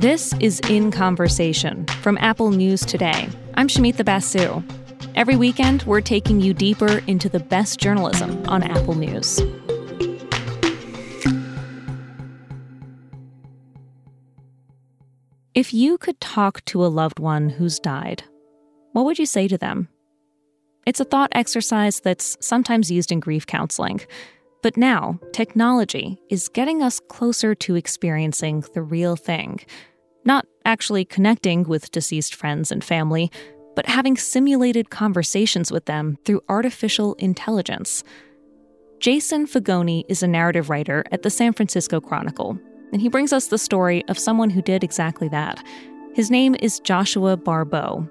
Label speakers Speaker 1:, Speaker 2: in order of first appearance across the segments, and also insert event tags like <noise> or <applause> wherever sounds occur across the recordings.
Speaker 1: This is In Conversation from Apple News Today. I'm Shumita Basu. Every weekend, we're taking you deeper into the best journalism on Apple News. If you could talk to a loved one who's died, what would you say to them? It's a thought exercise that's sometimes used in grief counseling. But now, technology is getting us closer to experiencing the real thing. Not actually connecting with deceased friends and family, but having simulated conversations with them through artificial intelligence. Jason Fagone is a narrative writer at the San Francisco Chronicle, and he brings us the story of someone who did exactly that. His name is Joshua Barbeau.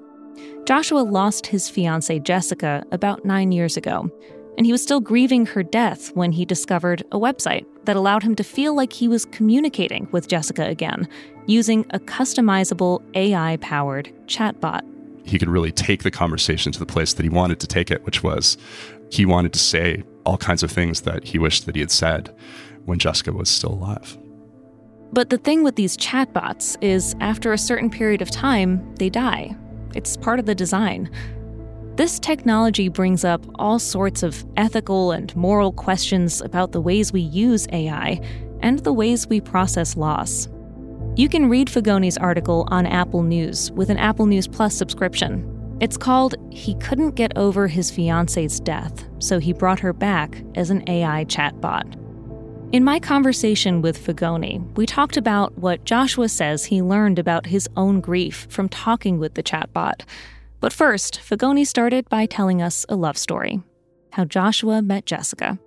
Speaker 1: Joshua lost his fiancee Jessica about nine years ago, and he was still grieving her death when he discovered a website that allowed him to feel like he was communicating with Jessica again using a customizable AI powered chatbot.
Speaker 2: He could really take the conversation to the place that he wanted to take it, which was he wanted to say all kinds of things that he wished that he had said when Jessica was still alive.
Speaker 1: But the thing with these chatbots is after a certain period of time, they die. It's part of the design. This technology brings up all sorts of ethical and moral questions about the ways we use AI and the ways we process loss. You can read Fagone's article on Apple News with an Apple News Plus subscription. It's called He Couldn't Get Over His Fiance's Death, so he brought her back as an AI chatbot. In my conversation with Fagone, we talked about what Joshua says he learned about his own grief from talking with the chatbot. But first, Fagone started by telling us a love story how Joshua met Jessica.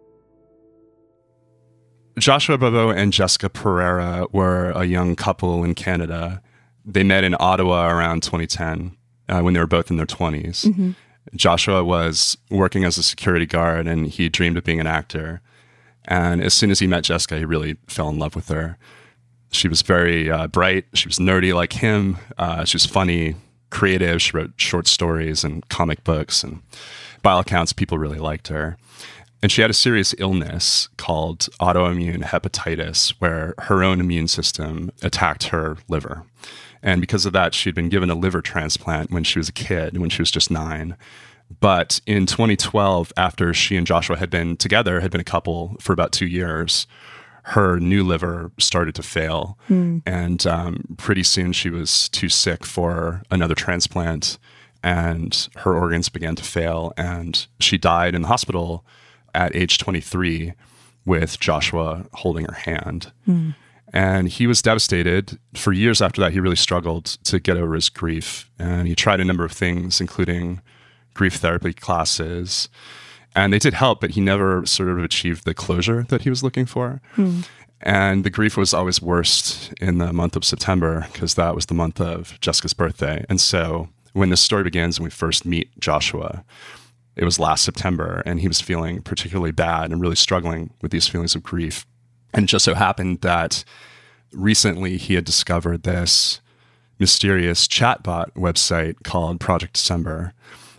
Speaker 2: Joshua Barbeau and Jessica Pereira were a young couple in Canada. They met in Ottawa around 2010 uh, when they were both in their 20s. Mm-hmm. Joshua was working as a security guard and he dreamed of being an actor. And as soon as he met Jessica, he really fell in love with her. She was very uh, bright. She was nerdy like him. Uh, she was funny, creative. She wrote short stories and comic books. And by all accounts, people really liked her. And she had a serious illness called autoimmune hepatitis, where her own immune system attacked her liver. And because of that, she'd been given a liver transplant when she was a kid, when she was just nine. But in 2012, after she and Joshua had been together, had been a couple for about two years, her new liver started to fail. Mm. And um, pretty soon she was too sick for another transplant, and her organs began to fail. And she died in the hospital at age 23 with Joshua holding her hand. Mm. And he was devastated. For years after that, he really struggled to get over his grief. And he tried a number of things, including grief therapy classes. And they did help, but he never sort of achieved the closure that he was looking for. Hmm. And the grief was always worst in the month of September because that was the month of Jessica's birthday. And so when this story begins and we first meet Joshua, it was last September, and he was feeling particularly bad and really struggling with these feelings of grief. And it just so happened that recently he had discovered this mysterious chatbot website called Project December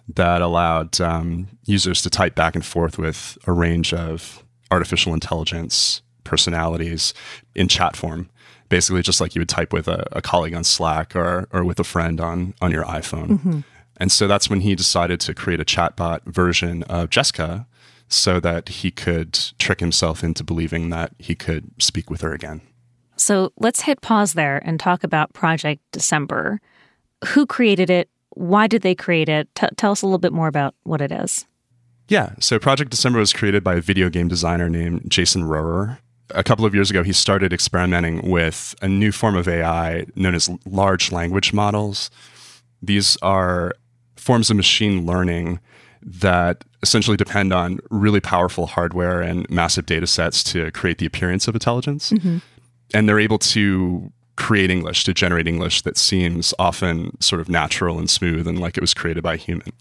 Speaker 2: that allowed um, users to type back and forth with a range of artificial intelligence personalities in chat form. Basically just like you would type with a, a colleague on slack or, or with a friend on, on your iphone. Mm-hmm. and so that's when he decided to create a chatbot version of jessica so that he could trick himself into believing that he could speak with her again.
Speaker 1: So let's hit pause there and talk about project december. Who created it why did they create it? T- tell us a little bit more about what it is.
Speaker 2: Yeah, so Project December was created by a video game designer named Jason Rohrer. A couple of years ago, he started experimenting with a new form of AI known as large language models. These are forms of machine learning that essentially depend on really powerful hardware and massive data sets to create the appearance of intelligence. Mm-hmm. And they're able to create English, to generate English that seems often sort of natural and smooth and like it was created by a human.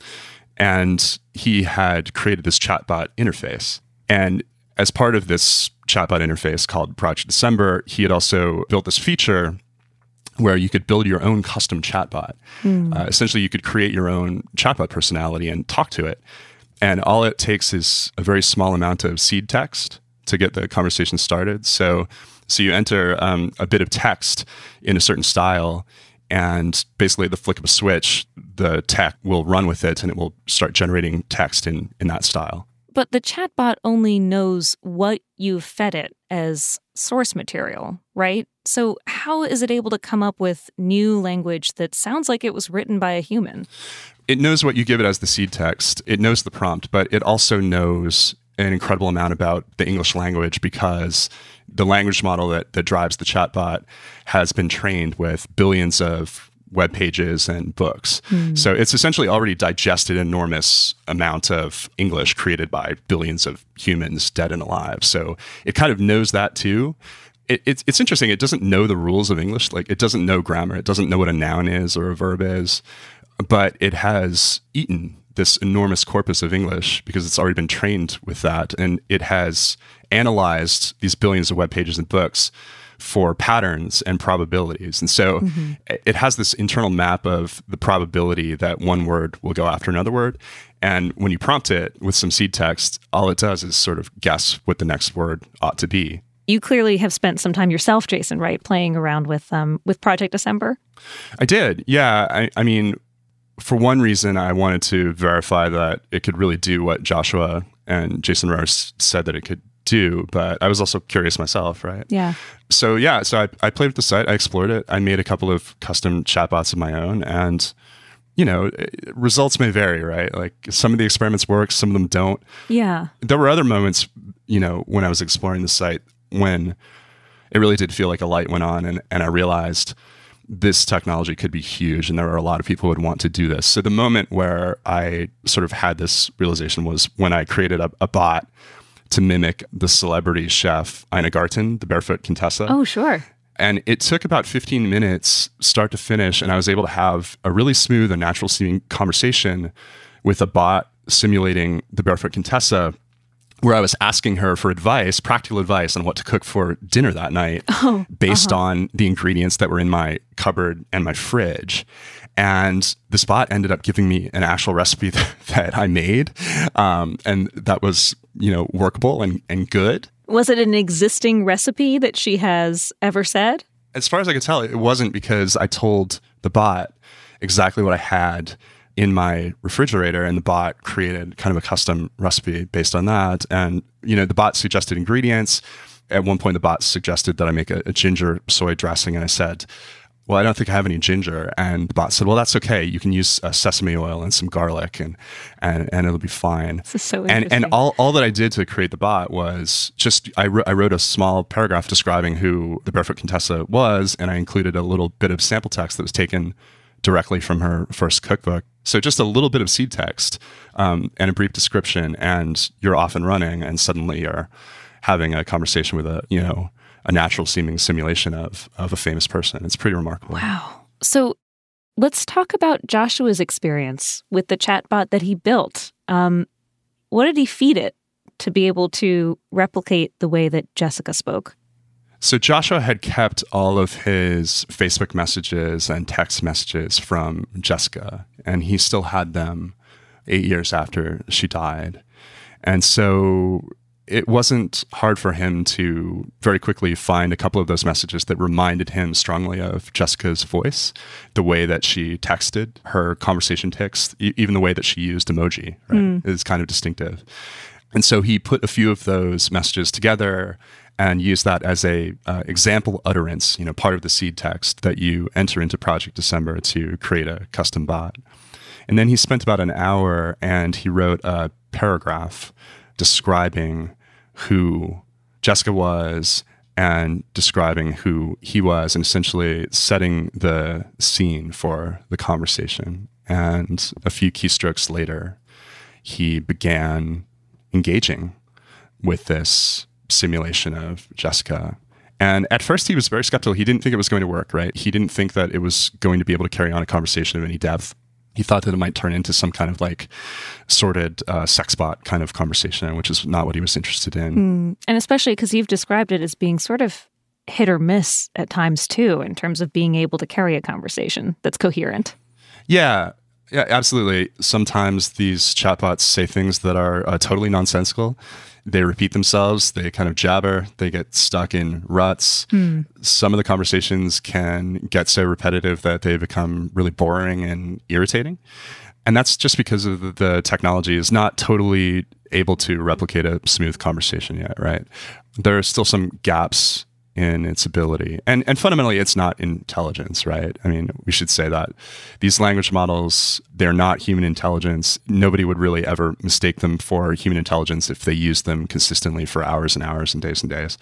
Speaker 2: And he had created this chatbot interface. And as part of this chatbot interface called Project December, he had also built this feature where you could build your own custom chatbot. Mm. Uh, essentially, you could create your own chatbot personality and talk to it. And all it takes is a very small amount of seed text to get the conversation started. So So you enter um, a bit of text in a certain style, and basically, at the flick of a switch, the tech will run with it and it will start generating text in, in that style.
Speaker 1: But the chatbot only knows what you've fed it as source material, right? So, how is it able to come up with new language that sounds like it was written by a human?
Speaker 2: It knows what you give it as the seed text, it knows the prompt, but it also knows an incredible amount about the English language because the language model that, that drives the chatbot has been trained with billions of web pages and books. Mm. So it's essentially already digested an enormous amount of English created by billions of humans dead and alive. So it kind of knows that too. It, it's, it's interesting. It doesn't know the rules of English. Like it doesn't know grammar. It doesn't know what a noun is or a verb is, but it has eaten this enormous corpus of English because it's already been trained with that. And it has analyzed these billions of web pages and books for patterns and probabilities. And so mm-hmm. it has this internal map of the probability that one word will go after another word. And when you prompt it with some seed text, all it does is sort of guess what the next word ought to be.
Speaker 1: You clearly have spent some time yourself, Jason, right, playing around with um, with Project December.
Speaker 2: I did, yeah. I, I mean, for one reason, I wanted to verify that it could really do what Joshua and Jason Rohrer said that it could do, but I was also curious myself, right?
Speaker 1: Yeah.
Speaker 2: So yeah, so I, I played with the site, I explored it, I made a couple of custom chatbots of my own, and you know, results may vary, right? Like some of the experiments work, some of them don't.
Speaker 1: Yeah.
Speaker 2: There were other moments, you know, when I was exploring the site when it really did feel like a light went on, and and I realized this technology could be huge and there are a lot of people who would want to do this. So the moment where I sort of had this realization was when I created a, a bot to mimic the celebrity chef Ina Garten, the barefoot Contessa.
Speaker 1: Oh, sure.
Speaker 2: And it took about 15 minutes, start to finish, and I was able to have a really smooth and natural seeming conversation with a bot simulating the barefoot Contessa where I was asking her for advice, practical advice on what to cook for dinner that night <laughs> oh, based uh-huh. on the ingredients that were in my cupboard and my fridge. And the spot ended up giving me an actual recipe <laughs> that, that I made. Um, and that was, you know, workable and, and good.
Speaker 1: Was it an existing recipe that she has ever said?
Speaker 2: As far as I could tell, it wasn't because I told the bot exactly what I had in my refrigerator and the bot created kind of a custom recipe based on that. And you know the bot suggested ingredients. At one point the bot suggested that i make a, a, ginger soy dressing and i said well i don't think i have any ginger. And the bot said well that's okay. You can use uh, sesame oil and some garlic and and, and it'll be fine.
Speaker 1: This is so
Speaker 2: and and all, all that i did to create the bot was just I, I wrote a small paragraph describing who the barefoot contessa was and i included a little bit of sample text that was taken directly from her first cookbook. So just a little bit of seed text um, and a brief description, and you're off and running, and suddenly you're having a conversation with a you know a natural seeming simulation of of a famous person. It's pretty remarkable.
Speaker 1: Wow. So let's talk about Joshua's experience with the chatbot that he built. Um, what did he feed it to be able to replicate the way that Jessica spoke?
Speaker 2: So Joshua had kept all of his Facebook messages and text messages from Jessica, and he still had them eight years after she died. And so it wasn't hard for him to very quickly find a couple of those messages that reminded him strongly of Jessica's voice, the way that she texted, her conversation text, even the way that she used emoji, right, mm. is kind of distinctive. And so he put a few of those messages together and use that as a uh, example utterance, you know, part of the seed text that you enter into Project December to create a custom bot. And then he spent about an hour and he wrote a paragraph describing who Jessica was and describing who he was and essentially setting the scene for the conversation. And a few keystrokes later, he began engaging with this simulation of Jessica. And at first, he was very skeptical. He didn't think it was going to work, right? He didn't think that it was going to be able to carry on a conversation of any depth. He thought that it might turn into some kind of like sorted uh, sex bot kind of conversation, which is not what he was interested in.
Speaker 1: Mm. And especially because you've described it as being sort of hit or miss at times too, in terms of being able to carry a conversation that's coherent.
Speaker 2: Yeah, yeah, absolutely. Sometimes these chatbots say things that are uh, totally nonsensical, they repeat themselves, they kind of jabber, they get stuck in ruts. Mm. Some of the conversations can get so repetitive that they become really boring and irritating. And that's just because of the technology is not totally able to replicate a smooth conversation yet, right? There are still some gaps in its ability. And and fundamentally it's not intelligence, right? I mean, we should say that these language models, they're not human intelligence. Nobody would really ever mistake them for human intelligence if they used them consistently for hours and hours and days and days.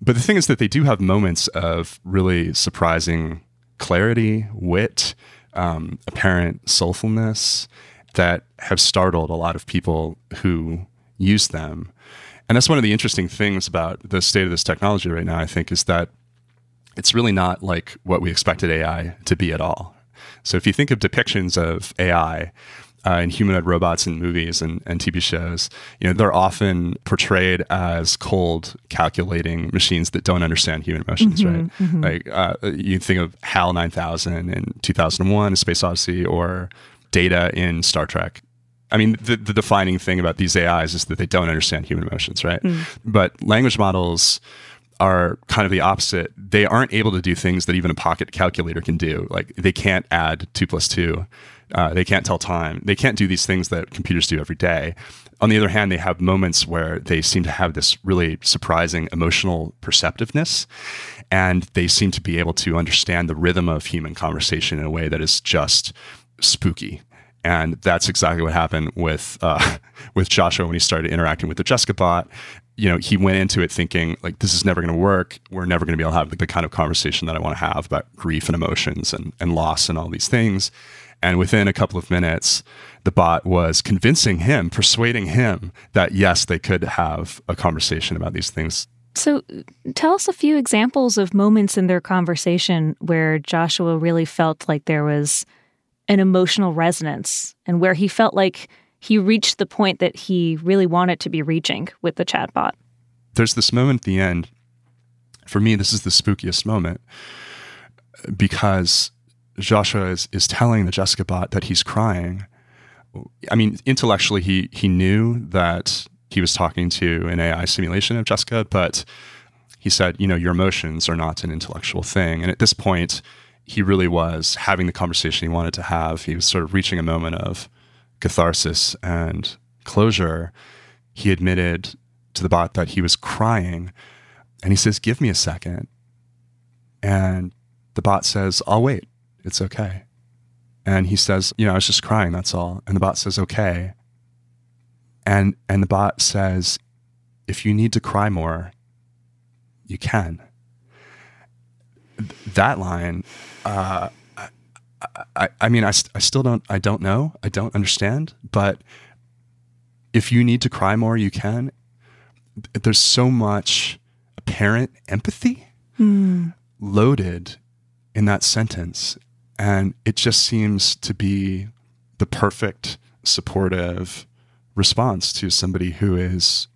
Speaker 2: But the thing is that they do have moments of really surprising clarity, wit, um, apparent soulfulness that have startled a lot of people who use them. And that's one of the interesting things about the state of this technology right now, I think, is that it's really not like what we expected AI to be at all. So if you think of depictions of AI, uh, and humanoid robots in movies and, and TV shows, you know, they're often portrayed as cold, calculating machines that don't understand human emotions, mm-hmm, right? Mm-hmm. Like uh, you think of HAL 9000 in 2001, A Space Odyssey, or Data in Star Trek. I mean, the, the, defining thing about these AIs is that they don't understand human emotions, right? Mm. But language models are kind of the opposite. They aren't able to do things that even a pocket calculator can do. Like they can't add two plus two. Uh, they can't tell time. They can't do these things that computers do every day. On the other hand, they have moments where they seem to have this really surprising emotional perceptiveness. And they seem to be able to understand the rhythm of human conversation in a way that is just spooky and that's exactly what happened with uh, <laughs> with Joshua when he started interacting with the Jessica bot. You know, he went into it thinking like this is never going to work. We're never going to be able to have the kind of conversation that I want to have about grief and emotions and and loss and all these things. And within a couple of minutes, the bot was convincing him, persuading him that yes, they could have a conversation about these things.
Speaker 1: So, tell us a few examples of moments in their conversation where Joshua really felt like there was an emotional resonance and where he felt like he reached the point that he really wanted to be reaching with the chatbot.
Speaker 2: There's this moment at the end. For me, this is the spookiest moment because Joshua is, is telling the Jessica bot that he's crying. I mean, intellectually, he he knew that he was talking to an AI simulation of Jessica, but he said, you know, your emotions are not an intellectual thing. And at this point, he really was having the conversation he wanted to have. He was sort of reaching a moment of catharsis and closure. He admitted to the bot that he was crying and he says, Give me a second. And the bot says, I'll wait. It's okay. And he says, You know, I was just crying, that's all. And the bot says, Okay. And, and the bot says, If you need to cry more, you can. That line uh, I, I mean, I, I still don't, I don't know. I don't understand. But if you need to cry more, you can. There's so much apparent empathy mm. loaded in that sentence. And it just seems to be the perfect supportive response to somebody who is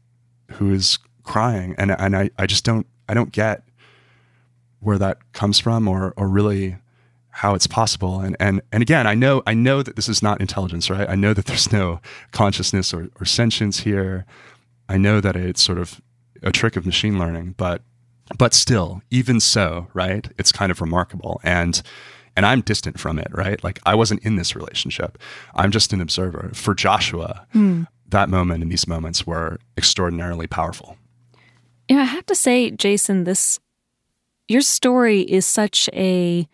Speaker 2: who is crying. And and I, I just don't I don't get where that comes from or or really how it's possible. And and and again, I know I know that this is not intelligence, right? I know that there's no consciousness or, or sentience here. I know that it's sort of a trick of machine learning, but but still, even so, right? It's kind of remarkable. And and I'm distant from it, right? Like I wasn't in this relationship. I'm just an observer. For Joshua, mm. that moment and these moments were extraordinarily powerful.
Speaker 1: Yeah, I have to say, Jason, this your story is such a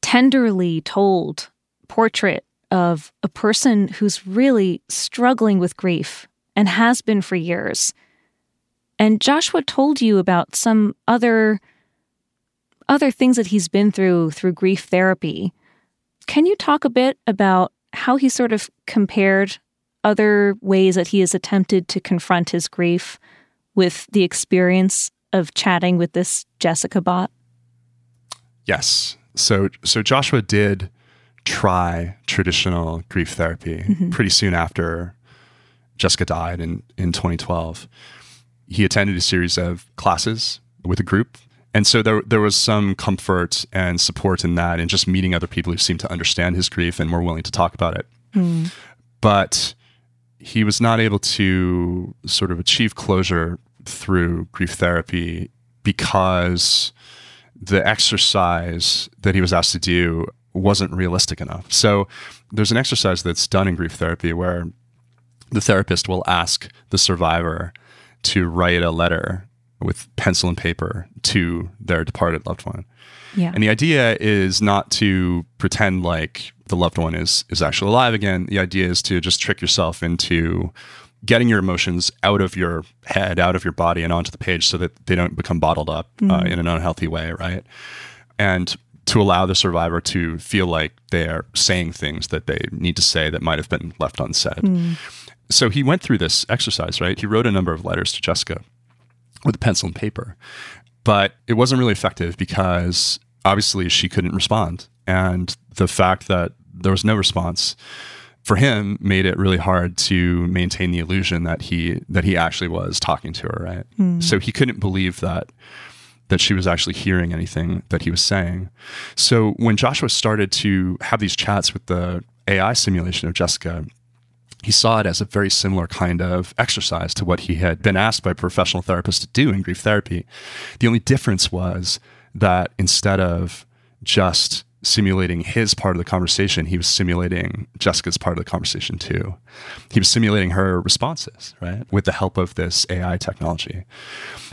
Speaker 1: tenderly told portrait of a person who's really struggling with grief and has been for years. And Joshua told you about some other other things that he's been through through grief therapy. Can you talk a bit about how he sort of compared other ways that he has attempted to confront his grief with the experience of chatting with this Jessica bot?
Speaker 2: Yes. So so Joshua did try traditional grief therapy mm-hmm. pretty soon after Jessica died in in 2012. He attended a series of classes with a group. And so there there was some comfort and support in that and just meeting other people who seemed to understand his grief and were willing to talk about it. Mm. But he was not able to sort of achieve closure through grief therapy because the exercise that he was asked to do wasn't realistic enough. So there's an exercise that's done in grief therapy where the therapist will ask the survivor to write a letter with pencil and paper to their departed loved one.
Speaker 1: Yeah.
Speaker 2: And the idea is not to pretend like the loved one is is actually alive again. The idea is to just trick yourself into getting your emotions out of your head, out of your body, and onto the page so that they don't become bottled up uh, in an unhealthy way, right? And to allow the survivor to feel like they're saying things that they need to say that might have been left unsaid. So he went through this exercise, right? He wrote a number of letters to Jessica with a pencil and paper, but it wasn't really effective because obviously she couldn't respond. And the fact that there was no response for him made it really hard to maintain the illusion that he that he actually was talking to her right? Hmm. So he couldn't believe that that she was actually hearing anything that he was saying. So when joshua started to have these chats with the ai simulation of jessica he saw it as a very similar kind of exercise to what he had been asked by a professional therapists to do in grief therapy. The only difference was that instead of just simulating his part of the conversation, he was simulating Jessica's part of the conversation too. He was simulating her responses, right, with the help of this AI technology.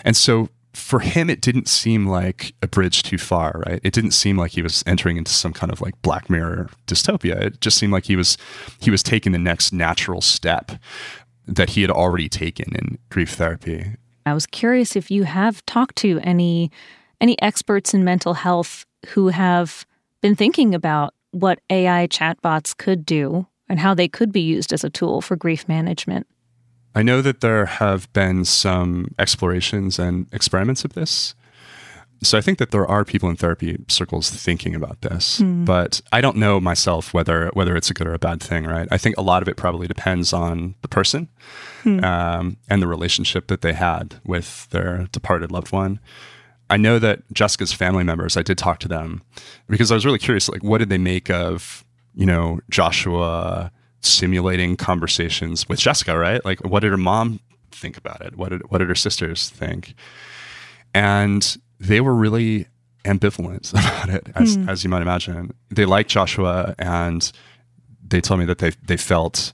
Speaker 2: And so for him, it didn't seem like a bridge too far, right? It didn't seem like he was entering into some kind of like Black Mirror dystopia. It just seemed like he was he was taking the next natural step that he had already taken in grief therapy.
Speaker 1: I was curious if you have talked to any any experts in mental health who have been thinking about what AI chatbots could do and how they could be used as a tool for grief management.
Speaker 2: I know that there have been some explorations and experiments of this. So I think that there are people in therapy circles thinking about this, but I don't know myself whether whether it's a good or a bad thing. Right? I think a lot of it probably depends on the person um, and the relationship that they had with their departed loved one. I know that Jessica's family members, I did talk to them because I was really curious, like, what did they make of, you know, Joshua simulating conversations with Jessica, right? Like, what did her mom think about it? What did, what did her sisters think? And they were really ambivalent <laughs> about it, as, hmm. as you might imagine. They liked Joshua and they told me that they, they felt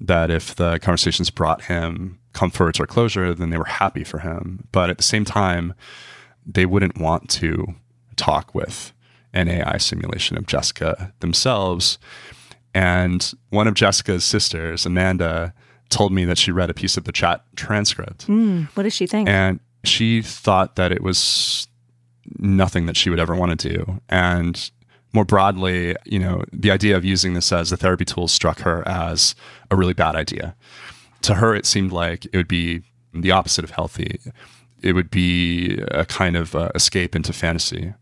Speaker 2: that if the conversations brought him comfort or closure, then they were happy for him. But at the same time, they wouldn't want to talk with an AI simulation of Jessica themselves. And one of Jessica's sisters, Amanda, told me that she read a piece of the chat transcript
Speaker 1: Mm, what does she think?
Speaker 2: and she thought that it was nothing that she would ever want to do. And more broadly, you know, the idea of using this as a therapy tool struck her as a really bad idea. To her, it seemed like it would be the opposite of healthy. It would be a kind of uh, escape into fantasy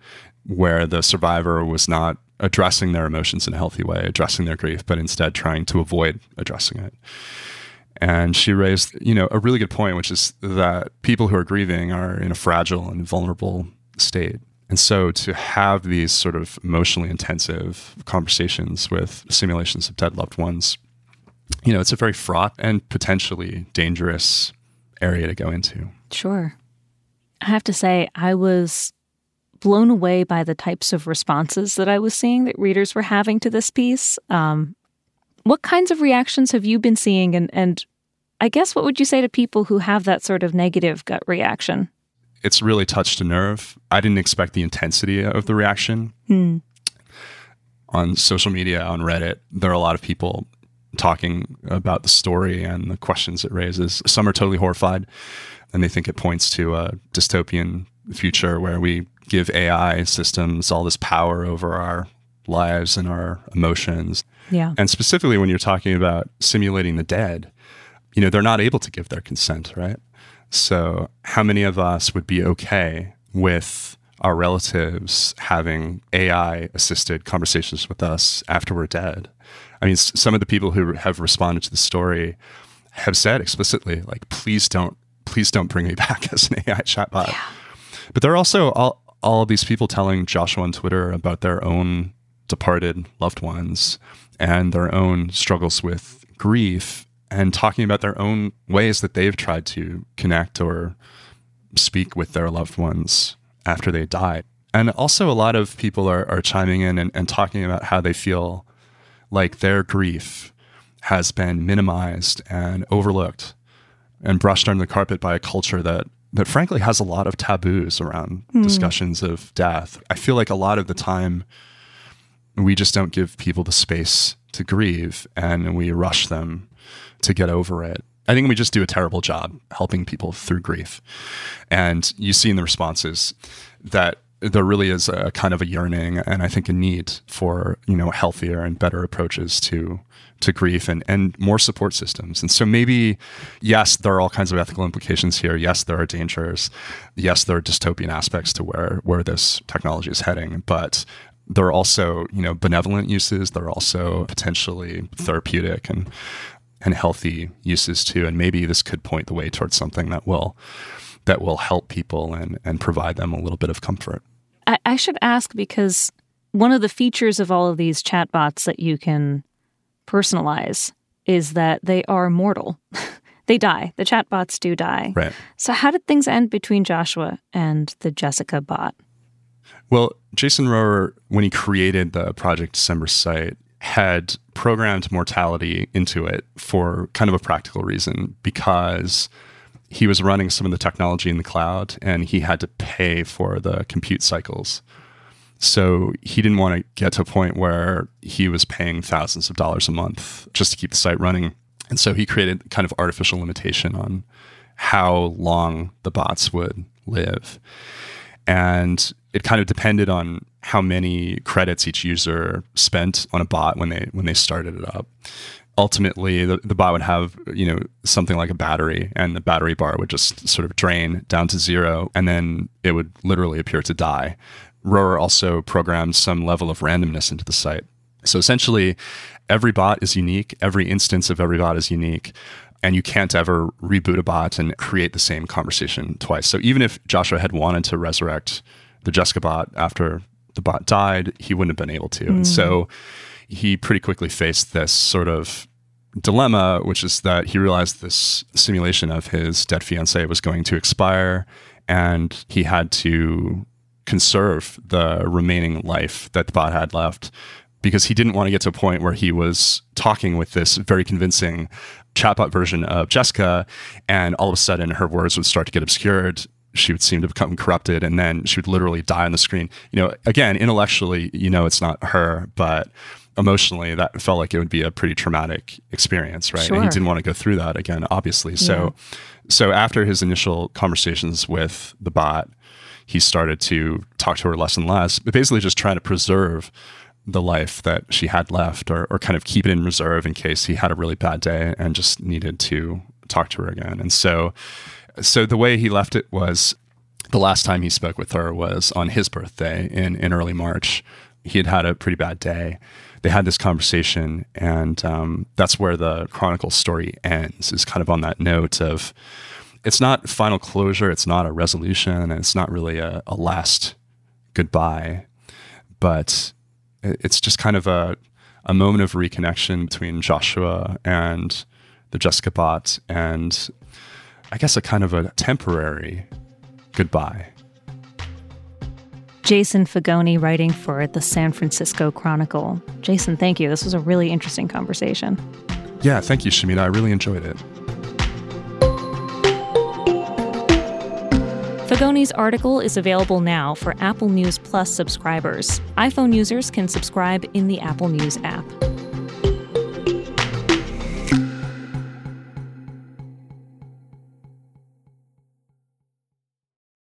Speaker 2: where the survivor was not addressing their emotions in a healthy way, addressing their grief, but instead trying to avoid addressing it. And she raised, you know, a really good point, which is that people who are grieving are in a fragile and vulnerable state. And so to have these sort of emotionally intensive conversations with simulations of dead loved ones, you know, it's a very fraught and potentially dangerous area to go into.
Speaker 1: Sure. I have to say, I was blown away by the types of responses that I was seeing that readers were having to this piece. Um, what kinds of reactions have you been seeing? And, and I guess what would you say to people who have that sort of negative gut reaction?
Speaker 2: It's really touched a nerve. I didn't expect the intensity of the reaction.
Speaker 1: Hmm.
Speaker 2: On social media, on Reddit, there are a lot of people talking about the story and the questions it raises. Some are totally horrified and they think it points to a dystopian future where we give AI systems all this power over our lives and our emotions.
Speaker 1: Yeah.
Speaker 2: And specifically when you're talking about simulating the dead, you know, they're not able to give their consent, right? So, how many of us would be okay with our relatives having AI assisted conversations with us after we're dead? I mean, some of the people who have responded to the story have said explicitly, like, please don't, please don't bring me <laughs> back as an AI chatbot. But there are also all, all of these people telling Joshua on Twitter about their own departed loved ones and their own struggles with grief. and talking about their own ways that they've tried to connect or speak with their loved ones after they died. And also, a lot of people are, are chiming in and, and talking about how they feel like their grief has been minimized and overlooked and brushed under the carpet by a culture that that frankly has a lot of taboos around mm. discussions of death. I feel like a lot of the time we just don't give people the space to grieve and we rush them to get over it. I think we just do a terrible job helping people through grief. And you see in the responses that there really is a kind of a yearning and I think a need for, you know, healthier and better approaches to to grief and, and more support systems. And so maybe, yes, there are all kinds of ethical implications here. Yes, there are dangers. Yes, there are dystopian aspects to where where this technology is heading. But there are also, you know, benevolent uses. There are also potentially therapeutic and and healthy uses too. And maybe this could point the way towards something that will that will help people and and provide them a little bit of comfort.
Speaker 1: I, I should ask because one of the features of all of these chatbots that you can personalize is that they are mortal. <laughs> they die. The chatbots do die.
Speaker 2: Right.
Speaker 1: So how did things end between Joshua and the Jessica bot?
Speaker 2: Well, Jason Rohrer, when he created the Project December site, had programmed mortality into it for kind of a practical reason because he was running some of the technology in the cloud and he had to pay for the compute cycles. So he didn't want to get to a point where he was paying thousands of dollars a month just to keep the site running. And so he created kind of artificial limitation on how long the bots would live. And it kind of depended on how many credits each user spent on a bot when they when they started it up. Ultimately, the, the bot would have you know something like a battery, and the battery bar would just sort of drain down to zero, and then it would literally appear to die. Rohrer also programmed some level of randomness into the site. So essentially, every bot is unique. Every instance of every bot is unique. And you can't ever reboot a bot and create the same conversation twice. So even if Joshua had wanted to resurrect the Jessica bot after the bot died, he wouldn't have been able to. Mm. And so he pretty quickly faced this sort of dilemma, which is that he realized this simulation of his dead fiance was going to expire and he had to conserve the remaining life that the bot had left because he didn't want to get to a point where he was talking with this very convincing chatbot version of Jessica, and all of a sudden her words would start to get obscured. She would seem to become corrupted, and then she would literally die on the screen. You know, again, intellectually, you know, it's not her, but emotionally, that felt like it would be a pretty traumatic experience, right?
Speaker 1: Sure.
Speaker 2: And he didn't want to go through that again, obviously. So, yeah. so after his initial conversations with the bot, he started to talk to her less and less, but basically just trying to preserve the life that she had left or, or kind of keep it in reserve in case he had a really bad day and just needed to talk to her again. And so, so the way he left it was the last time he spoke with her was on his birthday in, in early March. He had had a pretty bad day. They had this conversation, and um, that's where the Chronicle story ends, is kind of on that note of, it's not final closure, it's not a resolution, and it's not really a, a last goodbye, but it's just kind of a, a moment of reconnection between Joshua and the Jessica bot, and I guess a kind of a temporary goodbye.
Speaker 1: Jason Fagone writing for the San Francisco Chronicle. Jason, thank you. This was a really interesting conversation.
Speaker 2: Yeah, thank you, Shumita. I really enjoyed it.
Speaker 1: Fagone's article is available now for Apple News Plus subscribers. iPhone users can subscribe in the Apple News app.